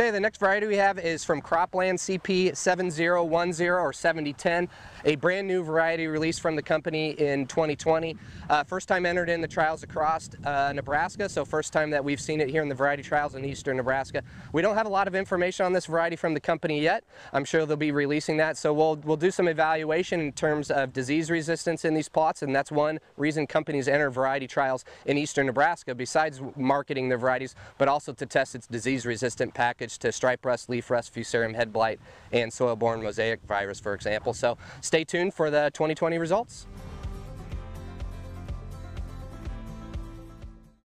Okay, the next variety we have is from Croplan CP 7010 or 7010, a brand new variety released from the company in 2020. Uh, first time entered in the trials across uh, Nebraska, so first time that we've seen it here in the variety trials in eastern Nebraska. We don't have a lot of information on this variety from the company yet. I'm sure they'll be releasing that, so we'll, we'll do some evaluation in terms of disease resistance in these plots, and that's one reason companies enter variety trials in eastern Nebraska, besides marketing their varieties, but also to test its disease resistant package to stripe rust, leaf rust, fusarium head blight, and soil-borne mosaic virus, for example. So stay tuned for the 2020 results.